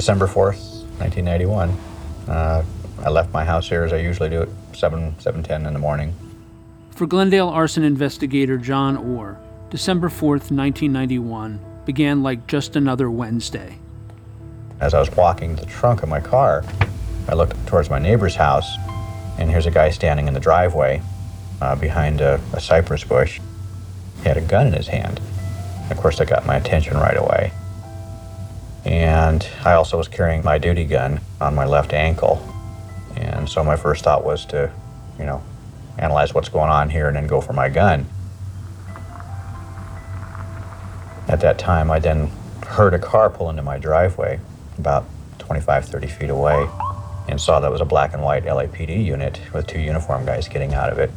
December 4th, 1991. Uh, I left my house here as I usually do at 7, 7.10 in the morning. For Glendale arson investigator John Orr, December 4th, 1991 began like just another Wednesday. As I was walking to the trunk of my car, I looked towards my neighbor's house, and here's a guy standing in the driveway uh, behind a, a cypress bush. He had a gun in his hand. Of course, that got my attention right away. And I also was carrying my duty gun on my left ankle. And so my first thought was to, you know, analyze what's going on here and then go for my gun. At that time, I then heard a car pull into my driveway about 25, 30 feet away and saw that was a black and white LAPD unit with two uniform guys getting out of it.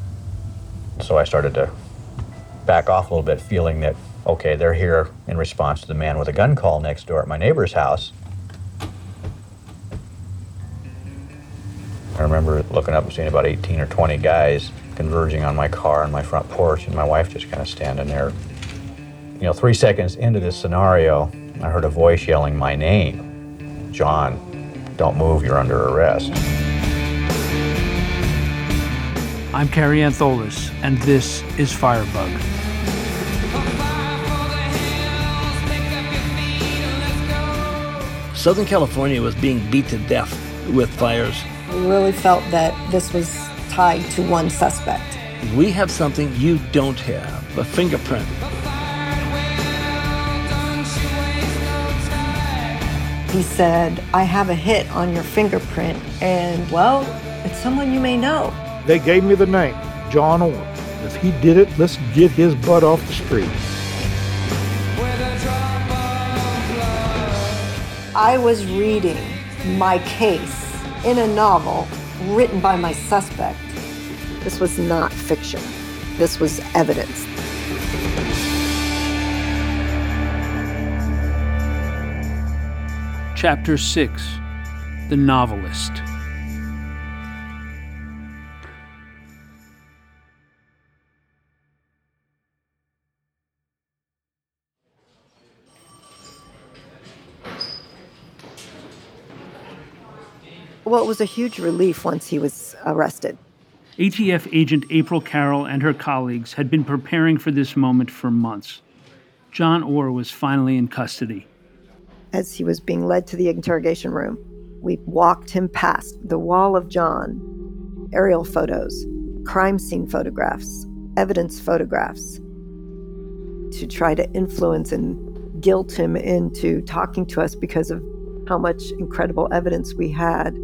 So I started to back off a little bit, feeling that, okay, they're here in response to the man with a gun call next door at my neighbor's house. I remember looking up and seeing about 18 or 20 guys converging on my car on my front porch, and my wife just kind of standing there. You know, three seconds into this scenario, I heard a voice yelling my name John, don't move, you're under arrest. I'm Kary Antholis, and this is Firebug. Southern California was being beat to death with fires. We really felt that this was tied to one suspect. We have something you don't have a fingerprint. He said, I have a hit on your fingerprint, and well, it's someone you may know. They gave me the name, John Orr. If he did it, let's get his butt off the street. I was reading my case in a novel written by my suspect. This was not fiction. This was evidence. Chapter 6 The Novelist. Well, it was a huge relief once he was arrested. ATF agent April Carroll and her colleagues had been preparing for this moment for months. John Orr was finally in custody. As he was being led to the interrogation room, we walked him past the wall of John, aerial photos, crime scene photographs, evidence photographs, to try to influence and guilt him into talking to us because of how much incredible evidence we had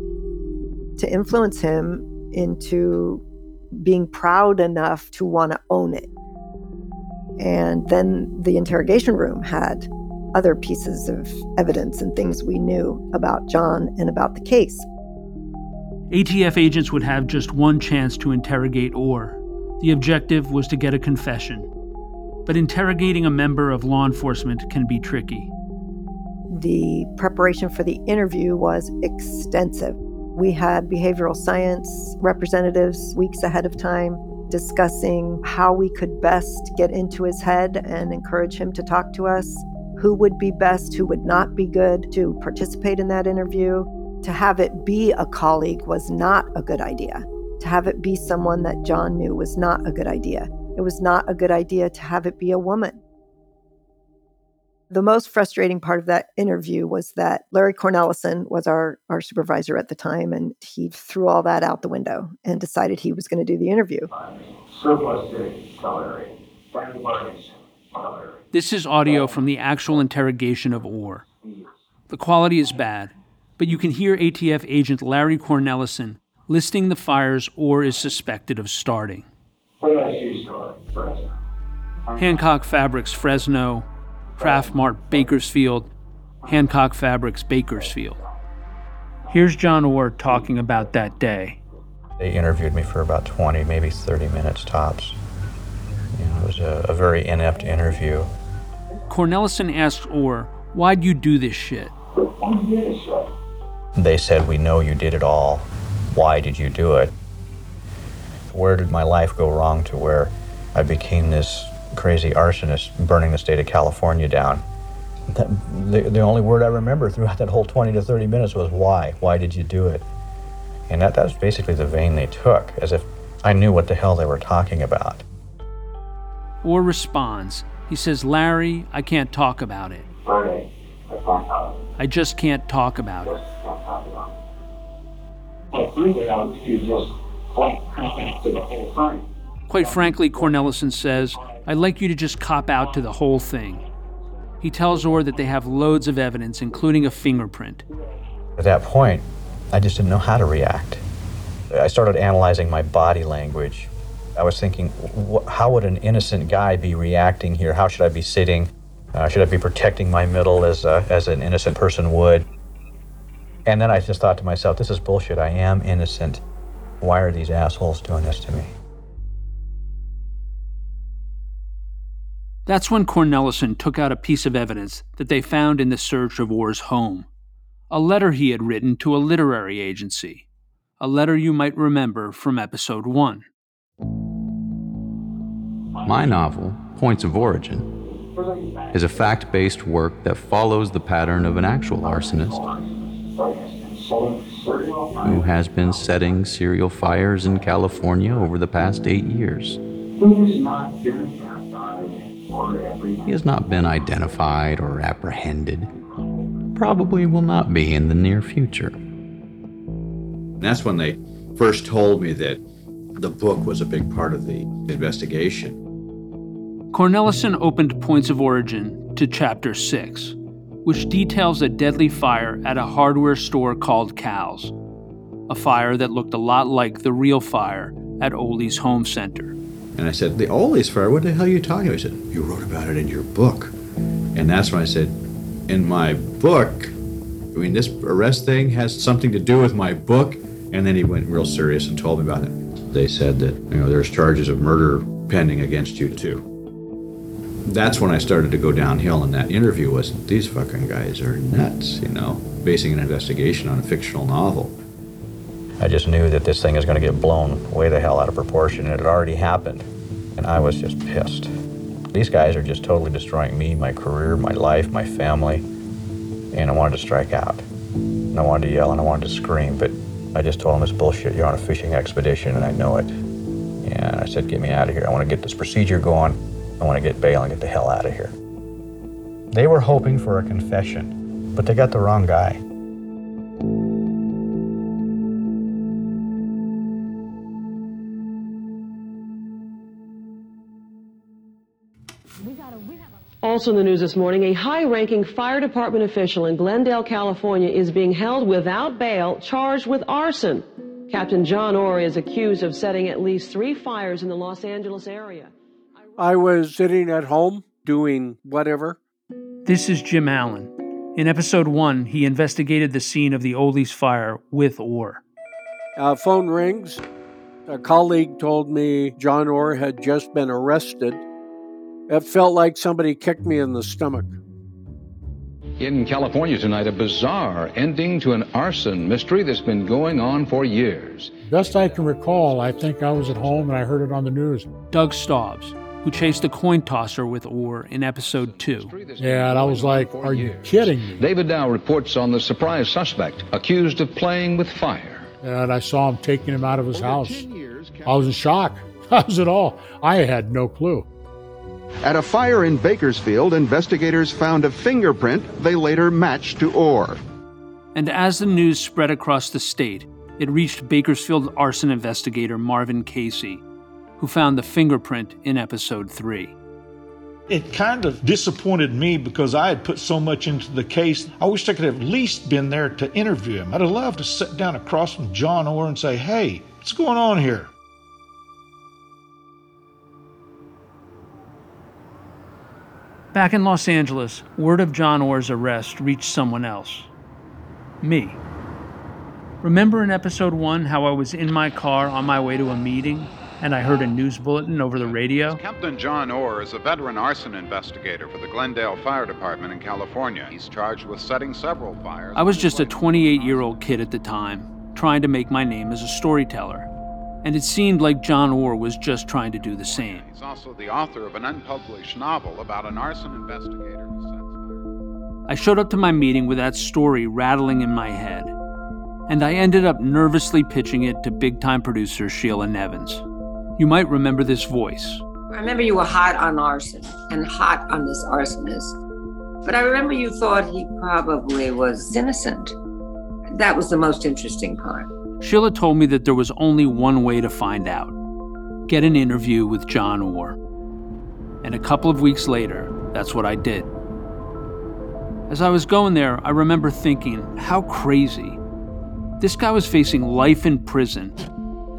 to influence him into being proud enough to want to own it. And then the interrogation room had other pieces of evidence and things we knew about John and about the case. ATF agents would have just one chance to interrogate Orr. The objective was to get a confession. But interrogating a member of law enforcement can be tricky. The preparation for the interview was extensive. We had behavioral science representatives weeks ahead of time discussing how we could best get into his head and encourage him to talk to us, who would be best, who would not be good to participate in that interview. To have it be a colleague was not a good idea. To have it be someone that John knew was not a good idea. It was not a good idea to have it be a woman. The most frustrating part of that interview was that Larry Cornelison was our, our supervisor at the time, and he threw all that out the window and decided he was going to do the interview. Surplus city, tolerated. This is audio from the actual interrogation of Orr. The quality is bad, but you can hear ATF agent Larry Cornelison listing the fires Orr is suspected of starting. Hancock Fabrics, Fresno, Craft Mart, Bakersfield, Hancock Fabrics, Bakersfield. Here's John Orr talking about that day. They interviewed me for about 20, maybe 30 minutes tops. You know, it was a, a very inept interview. Cornelison asks Orr, Why'd you do this shit? They said, We know you did it all. Why did you do it? Where did my life go wrong to where I became this crazy arsonist burning the state of California down? that, the, the only word I remember throughout that whole 20 to 30 minutes was why. Why did you do it? And that, that was basically the vein they took, as if I knew what the hell they were talking about. Orr responds. He says, Larry, I can't talk about it. Friday, I found out. I just can't talk about it. But really, I was to just point out to the whole thing. Quite frankly, Cornelison says, I'd like you to just cop out to the whole thing. He tells Orr that they have loads of evidence, including a fingerprint. At that point, I just didn't know how to react. I started analyzing my body language. I was thinking, how would an innocent guy be reacting here? How should I be sitting? Uh, should I be protecting my middle as, a, as an innocent person would? And then I just thought to myself, this is bullshit. I am innocent. Why are these assholes doing this to me? That's when Cornelison took out a piece of evidence that they found in the search of Orr's home a letter he had written to a literary agency, a letter you might remember from episode 1. My novel, Points of Origin, is a fact based work that follows the pattern of an actual arsonist who has been setting serial fires in California over the past eight years. He has not been identified or apprehended. Probably will not be in the near future. That's when they first told me that the book was a big part of the investigation. Cornelison opened Points of Origin to Chapter 6, which details a deadly fire at a hardware store called Cal's, a fire that looked a lot like the real fire at Ole's home center. And I said, The Ole's fire, what the hell are you talking about? He said, You wrote about it in your book. And that's when I said, In my book, I mean, this arrest thing has something to do with my book. And then he went real serious and told me about it. They said that, you know, there's charges of murder pending against you, too. That's when I started to go downhill in that interview was these fucking guys are nuts, you know, basing an investigation on a fictional novel. I just knew that this thing is going to get blown way the hell out of proportion, and it already happened. And I was just pissed. These guys are just totally destroying me, my career, my life, my family. And I wanted to strike out. And I wanted to yell and I wanted to scream, but I just told them it's bullshit. You're on a fishing expedition, and I know it. And I said, Get me out of here. I want to get this procedure going. I want to get bail and get the hell out of here. They were hoping for a confession, but they got the wrong guy. Also in the news this morning, a high-ranking fire department official in Glendale, California is being held without bail, charged with arson. Captain John Orr is accused of setting at least three fires in the Los Angeles area. I was sitting at home doing whatever. This is Jim Allen. In episode 1, he investigated the scene of the Ole's fire with Orr. Uh, phone rings. A colleague told me John Orr had just been arrested. It felt like somebody kicked me in the stomach. In California tonight, a bizarre ending to an arson mystery that's been going on for years. Best I can recall, I think I was at home and I heard it on the news. Doug Staubs, who chased a coin tosser with Orr in episode 2. Yeah, and I was like, are you kidding me? David Dow reports on the surprise suspect accused of playing with fire. And I saw him taking him out of his house. I was in shock. That was it all. I had no clue. At a fire in Bakersfield, investigators found a fingerprint they later matched to Orr. And as the news spread across the state, it reached Bakersfield arson investigator Marvin Casey, who found the fingerprint in episode 3. It kind of disappointed me because I had put so much into the case. I wish I could have at least been there to interview him. I'd have loved to sit down across from John Orr and say, hey, what's going on here? Back in Los Angeles, word of John Orr's arrest reached someone else. Me. Remember in episode 1 how I was in my car on my way to a meeting and I heard a news bulletin over the radio? Captain John Orr is a veteran arson investigator for the Glendale Fire Department in California. He's charged with setting several fires. I was just a 28 year old kid at the time, trying to make my name as a storyteller. And it seemed like John Orr was just trying to do the same. He's also the author of an unpublished novel about an arson investigator who sets fire. I showed up to my meeting with that story rattling in my head, and I ended up nervously pitching it to big time producer Sheila Nevins. You might remember this voice. I remember you were hot on arson and hot on this arsonist. But I remember you thought he probably was innocent. That was the most interesting part. Sheila told me that there was only one way to find out get an interview with John Orr. And a couple of weeks later, that's what I did. As I was going there, I remember thinking, how crazy. This guy was facing life in prison,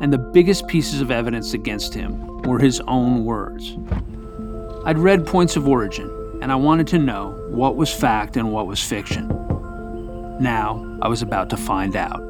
and the biggest pieces of evidence against him were his own words. I'd read Points of Origin, and I wanted to know what was fact and what was fiction. Now, I was about to find out.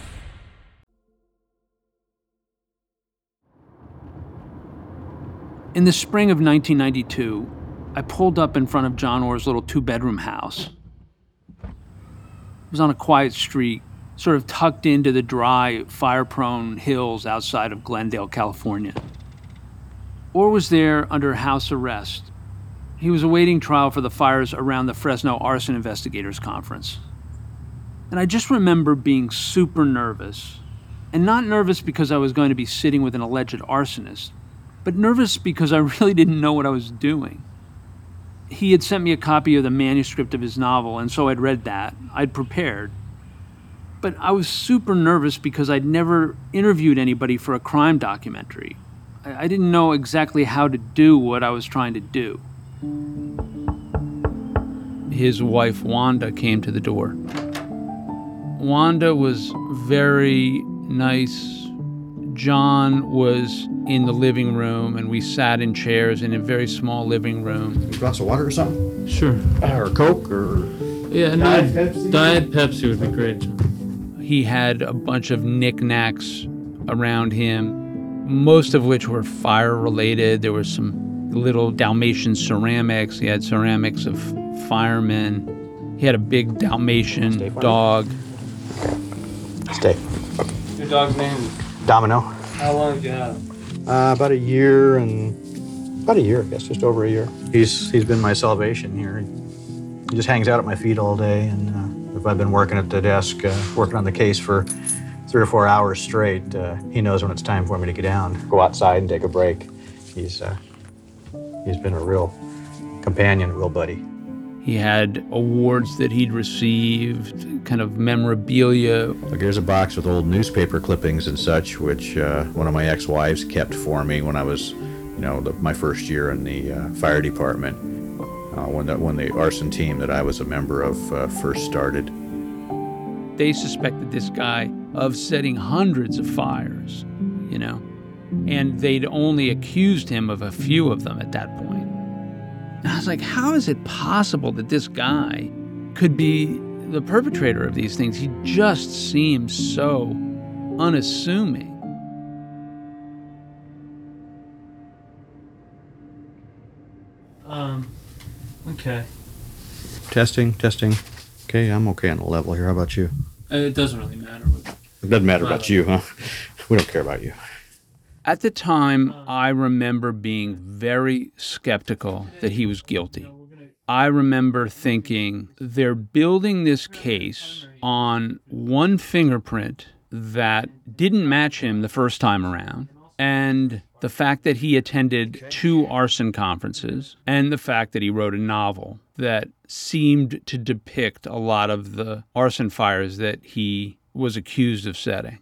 In the spring of 1992, I pulled up in front of John Orr's little two bedroom house. It was on a quiet street, sort of tucked into the dry, fire prone hills outside of Glendale, California. Orr was there under house arrest. He was awaiting trial for the fires around the Fresno Arson Investigators Conference. And I just remember being super nervous. And not nervous because I was going to be sitting with an alleged arsonist, but nervous because I really didn't know what I was doing. He had sent me a copy of the manuscript of his novel, and so I'd read that. I'd prepared. But I was super nervous because I'd never interviewed anybody for a crime documentary. I, didn't know exactly how to do what I was trying to do. His wife, Wanda, came to the door. Wanda was very nice. John was in the living room, and we sat in chairs in a very small living room. A glass of water or something? Sure. Or Coke or. Yeah, no, Diet Pepsi? Diet Pepsi would be great. He had a bunch of knickknacks around him, most of which were fire related. There was some little Dalmatian ceramics. He had ceramics of firemen. He had a big Dalmatian dog. Stay. Your dog's name? Domino. How long have you have? Uh, about a year and about a year, I guess, just over a year. He's he's been my salvation here. He just hangs out at my feet all day, and uh, if I've been working at the desk, uh, working on the case for three or four hours straight, uh, he knows when it's time for me to get down, go outside, and take a break. He's uh, he's been a real companion, a real buddy. He had awards that he'd received, kind of memorabilia. Like here's a box with old newspaper clippings and such, which uh, one of my ex-wives kept for me when I was, you know, the, my first year in the uh, fire department. Uh, when the when the arson team that I was a member of uh, first started. They suspected this guy of setting hundreds of fires, you know, and they'd only accused him of a few of them at that point. And I was like, how is it possible that this guy could be the perpetrator of these things? He just seems so unassuming. Um, okay. Testing, testing. Okay, I'm okay on the level here. How about you? Uh, It doesn't really matter. It doesn't matter about you, huh? We don't care about you. At the time, I remember being very skeptical that he was guilty. I remember thinking they're building this case on one fingerprint that didn't match him the first time around, and the fact that he attended two arson conferences, and the fact that he wrote a novel that seemed to depict a lot of the arson fires that he was accused of setting.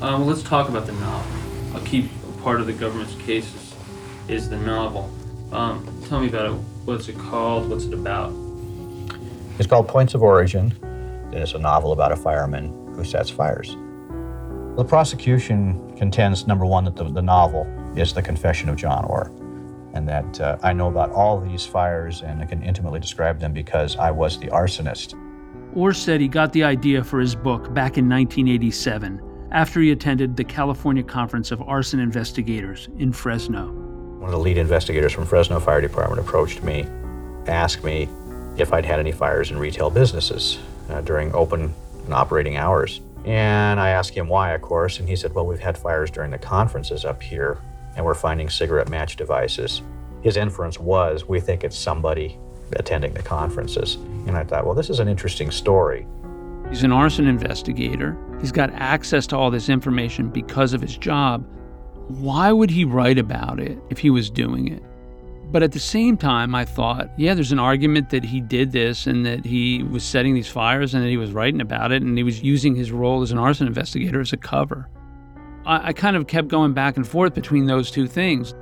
Um, let's talk about the novel. A key part of the government's case is, is the novel. Um, tell me about it. What's it called? What's it about? It's called Points of Origin, and it's a novel about a fireman who sets fires. The prosecution contends, number one, that the, the novel is the confession of John Orr, and that uh, I know about all these fires and I can intimately describe them because I was the arsonist. Orr said he got the idea for his book back in 1987 after he attended the California Conference of Arson Investigators in Fresno. One of the lead investigators from Fresno Fire Department approached me, asked me if I'd had any fires in retail businesses uh, during open and operating hours. And I asked him why, of course, and he said, Well, we've had fires during the conferences up here, and we're finding cigarette match devices. His inference was, We think it's somebody attending the conferences. And I thought, Well, this is an interesting story. He's an arson investigator. He's got access to all this information because of his job. Why would he write about it if he was doing it? But at the same time, I thought, yeah, there's an argument that he did this and that he was setting these fires and that he was writing about it and he was using his role as an arson investigator as a cover. I, I kind of kept going back and forth between those two things.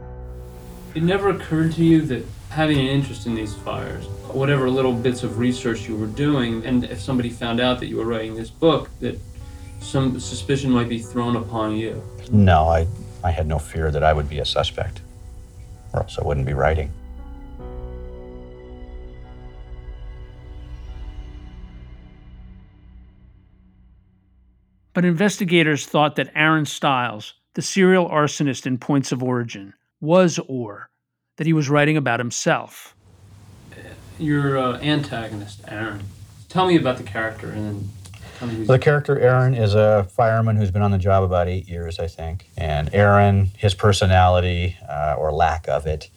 It never occurred to you that having an interest in these fires, whatever little bits of research you were doing, and if somebody found out that you were writing this book, that some suspicion might be thrown upon you. No, I, I had no fear that I would be a suspect, or else I wouldn't be writing. But investigators thought that Aaron Stiles, the serial arsonist in Points of Origin, was Orr, that he was writing about himself. Your uh, antagonist, Aaron. Tell me about the character and then who's The character Aaron is a fireman who's been on the job about eight years, I think. And Aaron, his personality uh, or lack of it,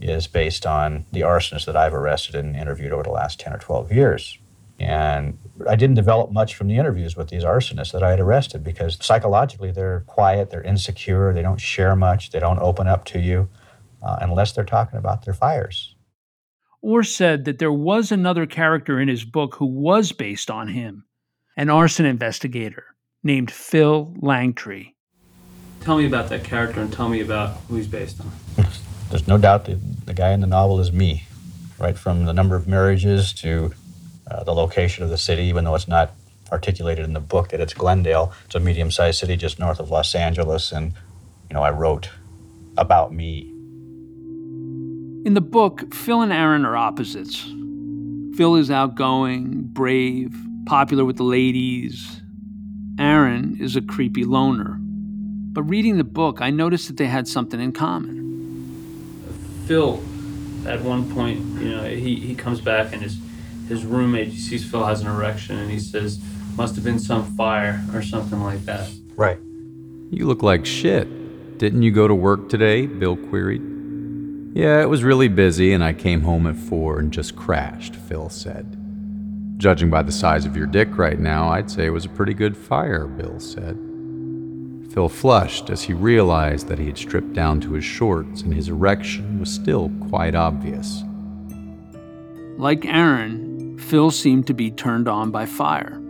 is based on the arsonists that I've arrested and interviewed over the last 10 or 12 years. And I didn't develop much from the interviews with these arsonists that I had arrested because psychologically they're quiet, they're insecure, they don't share much, they don't open up to you uh, unless they're talking about their fires. Orr said that there was another character in his book who was based on him, an arson investigator named Phil Langtree. Tell me about that character and tell me about who he's based on. There's no doubt that the guy in the novel is me, right from the number of marriages to uh, the location of the city, even though it's not articulated in the book that it's Glendale. It's a medium-sized city just north of Los Angeles, and you know I wrote about me. In the book, Phil and Aaron are opposites. Phil is outgoing, brave, popular with the ladies. Aaron is a creepy loner. But reading the book, I noticed that they had something in common. Phil, at one point, you know, he, he comes back and his his roommate sees Phil has an erection and he says, "Must have been some fire or something like that." Right. You look like shit. Didn't you go to work today? Bill queried. Yeah, it was really busy, and I came home at four and just crashed, Phil said. Judging by the size of your dick right now, I'd say it was a pretty good fire, Bill said. Phil flushed as he realized that he had stripped down to his shorts and his erection was still quite obvious. Like Aaron, Phil seemed to be turned on by fire.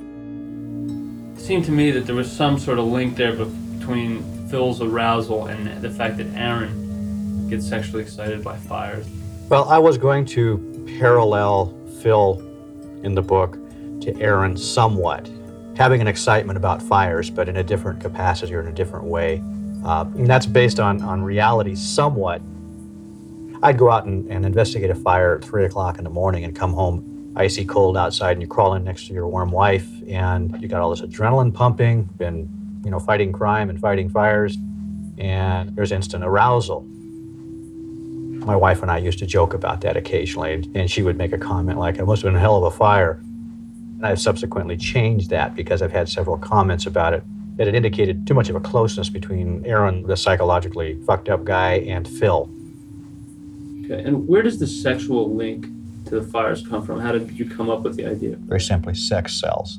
It seemed to me that there was some sort of link there between Phil's arousal and the fact that Aaron gets sexually excited by fires. Well, I was going to parallel Phil in the book to Aaron somewhat, having an excitement about fires, but in a different capacity or in a different way. Uh, and that's based on, on reality somewhat. I'd go out and, and investigate a fire at 3 o'clock in the morning and come home icy cold outside, and you crawl in next to your warm wife, and you got all this adrenaline pumping, been you know fighting crime and fighting fires, and there's instant arousal. My wife and I used to joke about that occasionally, and she would make a comment like, "It must have been a hell of a fire." And I've subsequently changed that because I've had several comments about it that it indicated too much of a closeness between Aaron, the psychologically fucked up guy, and Phil. Okay, and where does the sexual link to the fires come from? How did you come up with the idea? Very simply, sex sells.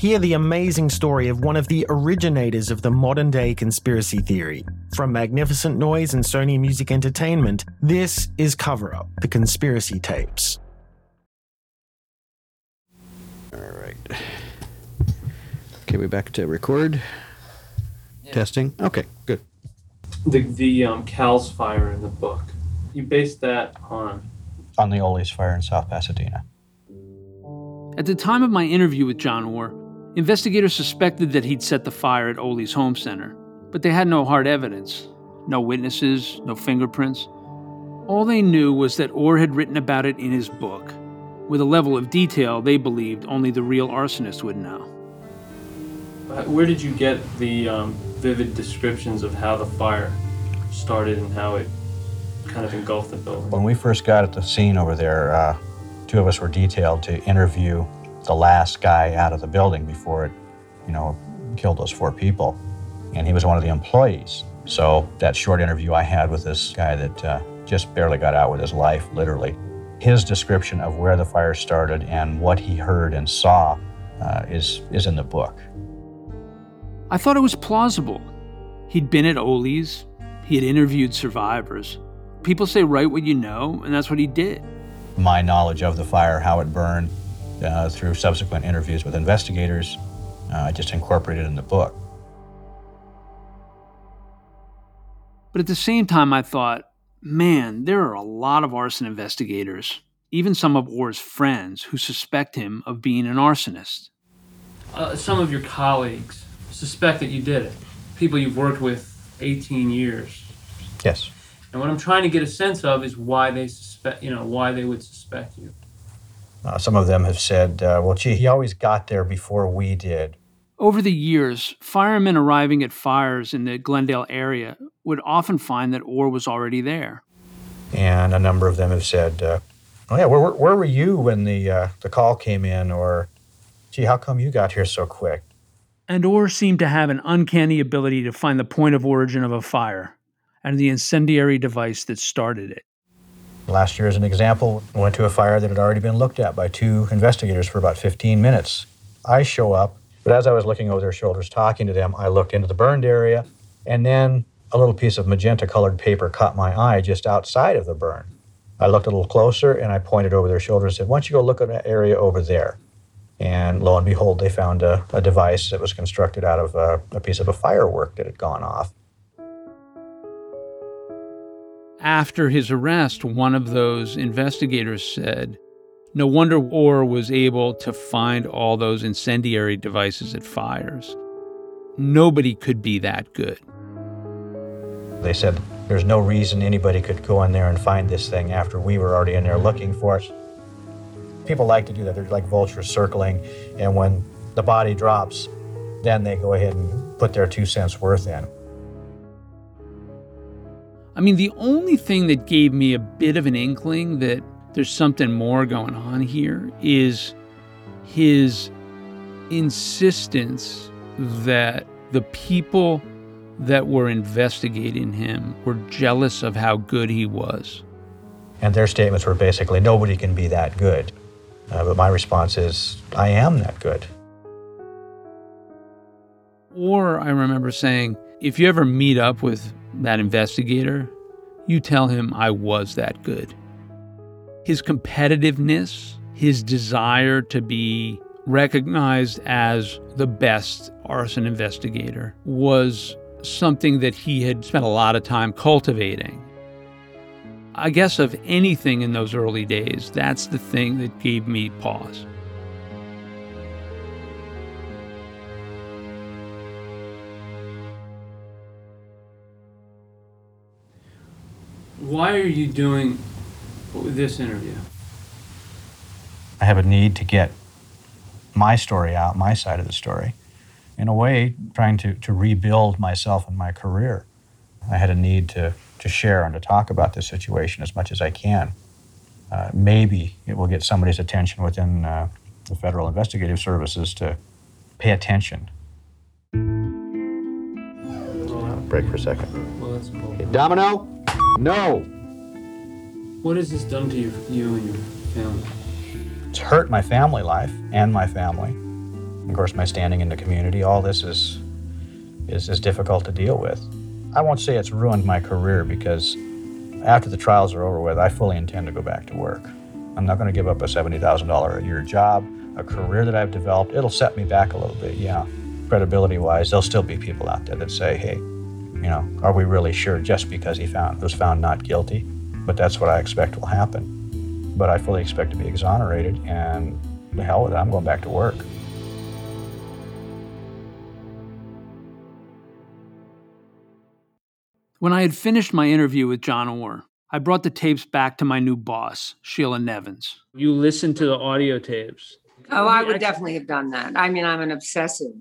Hear the amazing story of one of the originators of the modern day conspiracy theory. From Magnificent Noise and Sony Music Entertainment, this is Cover Up The Conspiracy Tapes. All right. Okay, we're back to record. Testing. Okay, good. The the um, Cal's fire in the book. You based that on On the Ole's fire in South Pasadena. At the time of my interview with John Orr, investigators suspected that he'd set the fire at Ole's home center, but they had no hard evidence, no witnesses, no fingerprints. All they knew was that Orr had written about it in his book, with a level of detail they believed only the real arsonist would know. Uh, Where did you get the um, vivid descriptions of how the fire started and how it kind of engulfed the building? When we first got at the scene over there, uh, two of us were detailed to interview the last guy out of the building before it, you know, killed those four people. And he was one of the employees. So that short interview I had with this guy that uh, just barely got out with his life, literally, his description of where the fire started and what he heard and saw uh, is, is in the book. I thought it was plausible. He'd been at Ole's, he had interviewed survivors. People say write what you know, and that's what he did. My knowledge of the fire, how it burned, uh, through subsequent interviews with investigators, uh, I just incorporated in the book. But at the same time, I thought, man, there are a lot of arson investigators, even some of Orr's friends, who suspect him of being an arsonist. Uh, some of your colleagues suspect that you did it. People you've worked with 18 years. Yes. And what I'm trying to get a sense of is why they suspect, you know, why they would suspect you. Uh, some of them have said, uh, well, gee, he always got there before we did. Over the years, firemen arriving at fires in the Glendale area would often find that Orr was already there. And a number of them have said, uh, oh, yeah, where, where, where were you when the, uh, the call came in? Or, gee, how come you got here so quick? And Orr seemed to have an uncanny ability to find the point of origin of a fire and the incendiary device that started it. Last year, as an example, went to a fire that had already been looked at by two investigators for about 15 minutes. I show up, but as I was looking over their shoulders talking to them, I looked into the burned area, and then a little piece of magenta colored paper caught my eye just outside of the burn. I looked a little closer and I pointed over their shoulders and said, Why don't you go look at that area over there? And lo and behold, they found a, a device that was constructed out of a, a piece of a firework that had gone off. After his arrest, one of those investigators said, No wonder Orr was able to find all those incendiary devices at fires. Nobody could be that good. They said there's no reason anybody could go in there and find this thing after we were already in there looking for it. People like to do that. They're like vultures circling, and when the body drops, then they go ahead and put their two cents worth in. I mean, the only thing that gave me a bit of an inkling that there's something more going on here is his insistence that the people that were investigating him were jealous of how good he was. And their statements were basically, nobody can be that good. Uh, but my response is, I am that good. Or I remember saying, if you ever meet up with that investigator, you tell him I was that good. His competitiveness, his desire to be recognized as the best arson investigator was something that he had spent a lot of time cultivating. I guess of anything in those early days, that's the thing that gave me pause. Why are you doing this interview? I have a need to get my story out, my side of the story. In a way, trying to, to rebuild myself and my career. I had a need to, to share and to talk about this situation as much as I can. Uh, maybe it will get somebody's attention within uh, the Federal Investigative Services to pay attention. Break for a second. Well, that's cool. Domino? No! What has this done to you, you and your family? It's hurt my family life and my family. Of course, my standing in the community. All this is, is, is difficult to deal with. I won't say it's ruined my career because after the trials are over with, I fully intend to go back to work. I'm not going to give up a $70,000 a year job, a career that I've developed. It'll set me back a little bit, yeah. Credibility wise, there'll still be people out there that say, hey, you know, are we really sure just because he found was found not guilty? But that's what I expect will happen. But I fully expect to be exonerated, and the hell with it, I'm going back to work. When I had finished my interview with John Orr, I brought the tapes back to my new boss, Sheila Nevins. You listened to the audio tapes. Oh, I would definitely have done that. I mean, I'm an obsessive.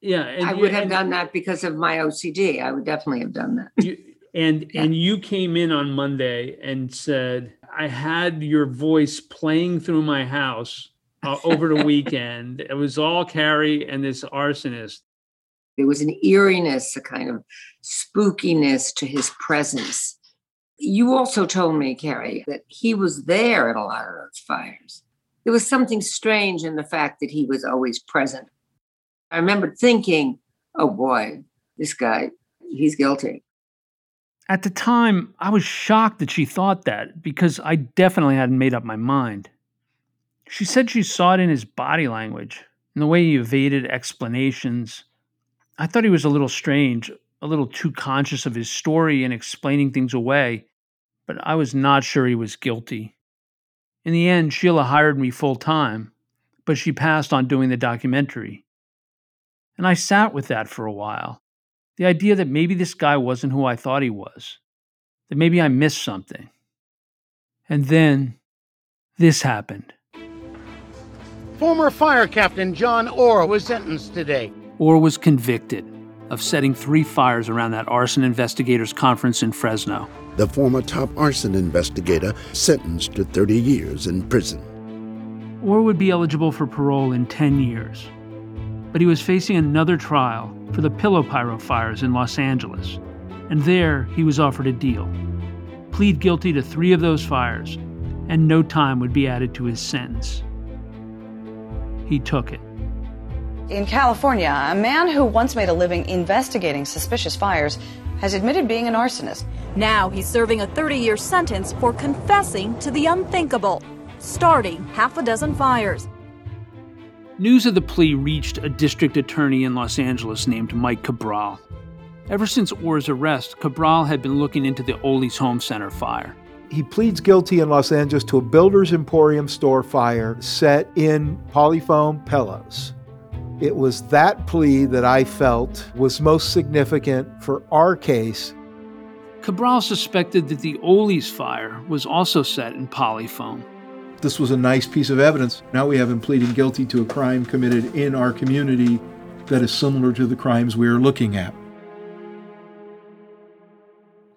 Yeah, I would have done that because of my OCD. I would definitely have done that. You, and and you came in on Monday and said, "I had your voice playing through my house uh, over the weekend. It was all Kary and this arsonist." There was an eeriness, a kind of spookiness to his presence. You also told me, Kary, that he was there at a lot of those fires. There was something strange in the fact that he was always present. I remember thinking, oh boy, this guy, he's guilty. At the time, I was shocked that she thought that because I definitely hadn't made up my mind. She said she saw it in his body language, in the way he evaded explanations. I thought he was a little strange, a little too conscious of his story and explaining things away, but I was not sure he was guilty. In the end, Sheila hired me full time, but she passed on doing the documentary. And I sat with that for a while. The idea that maybe this guy wasn't who I thought he was, that maybe I missed something. And then this happened. Former fire captain John Orr was sentenced today. Orr was convicted of setting three fires around that arson investigators conference in Fresno. The former top arson investigator sentenced to 30 years in prison. Orr would be eligible for parole in 10 years. But he was facing another trial for the Pillow Pyro fires in Los Angeles. And there, he was offered a deal plead guilty to three of those fires, and no time would be added to his sentence. He took it. In California, a man who once made a living investigating suspicious fires has admitted being an arsonist. Now he's serving a 30 year sentence for confessing to the unthinkable, starting half a dozen fires. News of the plea reached a district attorney in Los Angeles named Mike Cabral. Ever since Orr's arrest, Cabral had been looking into the Ole's Home Center fire. He pleads guilty in Los Angeles to a Builder's Emporium store fire set in polyfoam pillows. It was that plea that I felt was most significant for our case. Cabral suspected that the Ole's fire was also set in polyfoam. This was a nice piece of evidence. Now we have him pleading guilty to a crime committed in our community that is similar to the crimes we are looking at.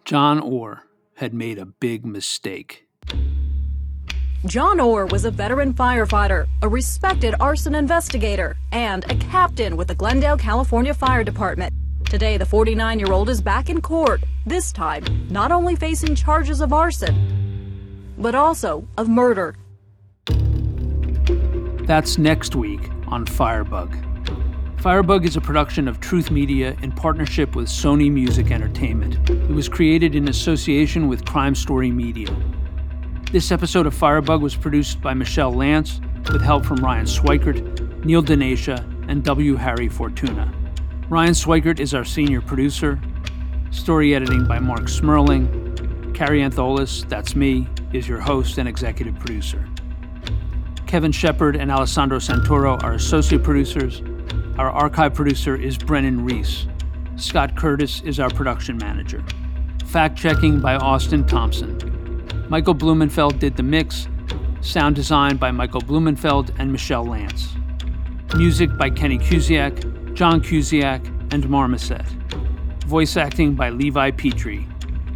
John Orr had made a big mistake. John Orr was a veteran firefighter, a respected arson investigator, and a captain with the Glendale, California Fire Department. Today, the 49 year old is back in court, this time not only facing charges of arson, but also of murder. That's next week on Firebug. Firebug is a production of Truth Media in partnership with Sony Music Entertainment. It was created in association with Crime Story Media. This episode of Firebug was produced by Michelle Lance with help from Ryan Swikert, Neil Denacia, and W. Harry Fortuna. Ryan Swikert is our senior producer. Story editing by Marc Smerling. Kary Antholis, that's me, is your host and executive producer. Kevin Shepard and Alessandro Santoro are associate producers. Our archive producer is Brennan Reese. Scott Curtis is our production manager. Fact checking by Austin Thompson. Michael Blumenfeld did the mix. Sound design by Michael Blumenfeld and Michelle Lance. Music by Kenny Kusiak, John Kusiak, and Marmoset. Voice acting by Levi Petrie.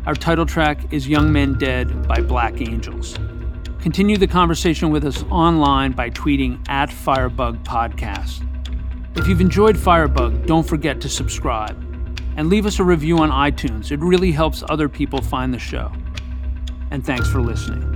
Our title track is Young Men Dead by Black Angels. Continue the conversation with us online by tweeting at Firebug Podcast. If you've enjoyed Firebug, don't forget to subscribe and leave us a review on iTunes. It really helps other people find the show. And thanks for listening.